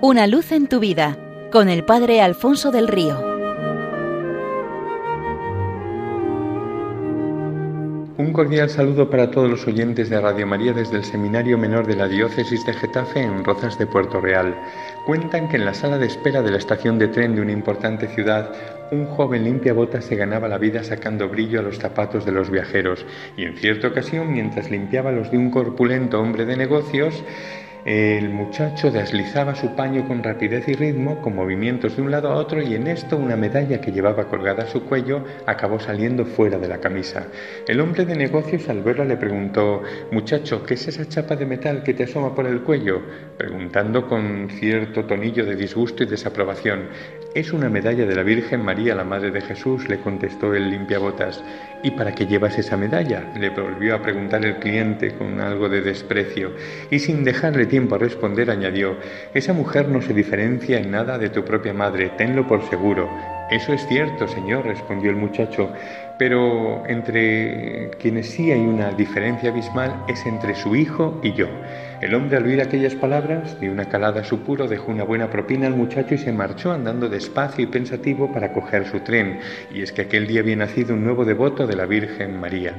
Una luz en tu vida con el Padre Alfonso del Río. Un cordial saludo para todos los oyentes de Radio María desde el Seminario Menor de la Diócesis de Getafe en Rozas de Puerto Real. Cuentan que en la sala de espera de la estación de tren de una importante ciudad, un joven limpia botas se ganaba la vida sacando brillo a los zapatos de los viajeros y en cierta ocasión, mientras limpiaba los de un corpulento hombre de negocios, el muchacho deslizaba su paño con rapidez y ritmo, con movimientos de un lado a otro, y en esto una medalla que llevaba colgada a su cuello acabó saliendo fuera de la camisa. El hombre de negocios al verla le preguntó Muchacho, ¿qué es esa chapa de metal que te asoma por el cuello? preguntando con cierto tonillo de disgusto y desaprobación. Es una medalla de la Virgen María, la Madre de Jesús, le contestó el limpiabotas. ¿Y para qué llevas esa medalla? le volvió a preguntar el cliente con algo de desprecio, y sin dejarle tiempo a responder añadió Esa mujer no se diferencia en nada de tu propia madre, tenlo por seguro. Eso es cierto, señor, respondió el muchacho, pero entre quienes sí hay una diferencia abismal es entre su hijo y yo. El hombre al oír aquellas palabras dio una calada a su puro, dejó una buena propina al muchacho y se marchó andando despacio y pensativo para coger su tren. Y es que aquel día había nacido un nuevo devoto de la Virgen María.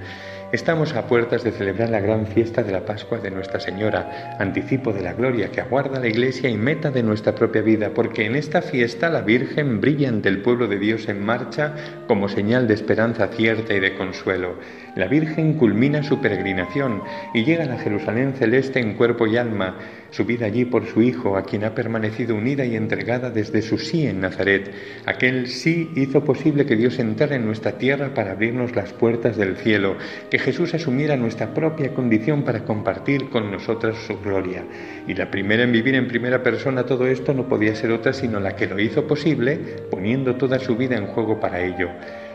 Estamos a puertas de celebrar la gran fiesta de la Pascua de Nuestra Señora, anticipo de la gloria que aguarda la Iglesia y meta de nuestra propia vida, porque en esta fiesta la Virgen brilla ante el pueblo de Dios en marcha como señal de esperanza cierta y de consuelo. La Virgen culmina su peregrinación y llega a la Jerusalén celeste en cuerpo y alma, subida allí por su Hijo, a quien ha permanecido unida y entregada desde su sí en Nazaret. Aquel sí hizo posible que Dios entrara en nuestra tierra para abrirnos las puertas del cielo, que Jesús asumiera nuestra propia condición para compartir con nosotras su gloria. Y la primera en vivir en primera persona todo esto no podía ser otra sino la que lo hizo posible, poniendo toda su vida en juego para ello.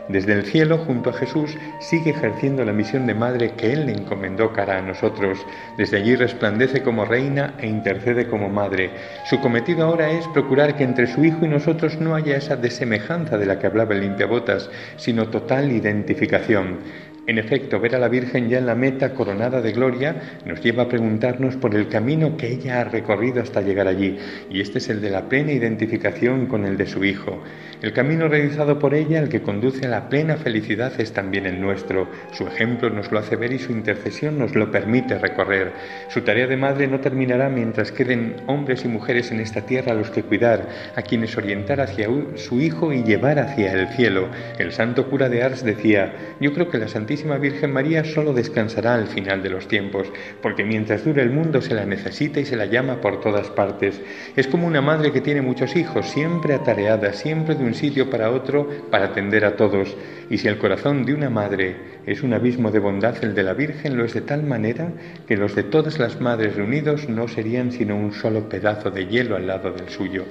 Desde el cielo, junto a Jesús, sigue ejerciendo la misión de madre que Él le encomendó cara a nosotros. Desde allí resplandece como reina e intercede como madre. Su cometido ahora es procurar que entre su Hijo y nosotros no haya esa desemejanza de la que hablaba el limpiabotas, sino total identificación. En efecto, ver a la Virgen ya en la meta coronada de gloria nos lleva a preguntarnos por el camino que ella ha recorrido hasta llegar allí, y este es el de la plena identificación con el de su Hijo. El camino realizado por ella, el que conduce a la plena felicidad, es también el nuestro. Su ejemplo nos lo hace ver y su intercesión nos lo permite recorrer. Su tarea de madre no terminará mientras queden hombres y mujeres en esta tierra a los que cuidar, a quienes orientar hacia su Hijo y llevar hacia el cielo. El santo cura de Ars decía, yo creo que la Santísima Virgen María solo descansará al final de los tiempos, porque mientras dure el mundo se la necesita y se la llama por todas partes. Es como una madre que tiene muchos hijos, siempre atareada, siempre de un sitio para otro para atender a todos. Y si el corazón de una madre es un abismo de bondad, el de la Virgen lo es de tal manera que los de todas las madres reunidos no serían sino un solo pedazo de hielo al lado del suyo.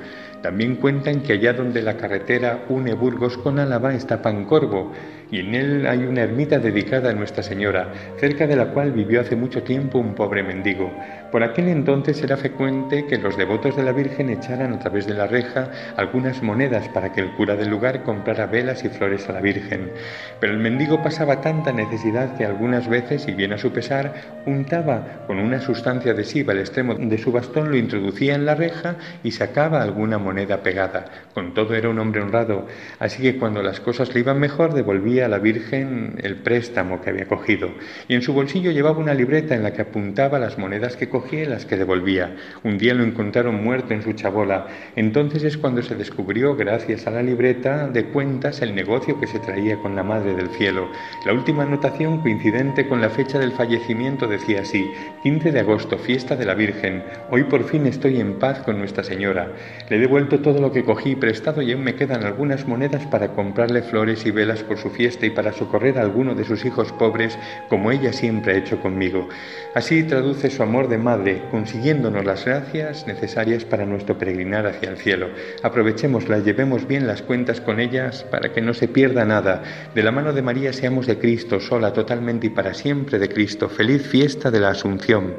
También cuentan que allá donde la carretera une Burgos con Álava está Pancorvo, y en él hay una ermita dedicada a Nuestra Señora, cerca de la cual vivió hace mucho tiempo un pobre mendigo. Por aquel entonces era frecuente que los devotos de la Virgen echaran a través de la reja algunas monedas para que el cura del lugar comprara velas y flores a la Virgen. Pero el mendigo pasaba tanta necesidad que algunas veces, y bien a su pesar, untaba con una sustancia adhesiva el extremo de su bastón, lo introducía en la reja y sacaba alguna moneda pegada. Con todo era un hombre honrado, así que cuando las cosas le iban mejor devolvía a la Virgen el préstamo que había cogido y en su bolsillo llevaba una libreta en la que apuntaba las monedas que cogía y las que devolvía. Un día lo encontraron muerto en su chabola. Entonces es cuando se descubrió, gracias a la libreta de cuentas, el negocio que se traía con la Madre del Cielo. La última anotación, coincidente con la fecha del fallecimiento, decía así, 15 de agosto, fiesta de la Virgen. Hoy por fin estoy en paz con Nuestra Señora. Le he devuelto todo lo que cogí prestado y aún me quedan algunas monedas para comprarle flores y velas por su fiesta y para socorrer a alguno de sus hijos pobres, como ella siempre ha hecho conmigo. Así traduce su amor de madre, consiguiéndonos las gracias necesarias para nuestro peregrinar hacia el cielo. Aprovechémoslas, llevemos bien las cuentas con ellas para que no se pierda nada. De la mano de María seamos de Sola, totalmente y para siempre de Cristo. Feliz fiesta de la Asunción.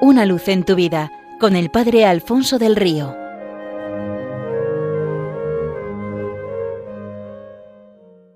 Una luz en tu vida con el Padre Alfonso del Río.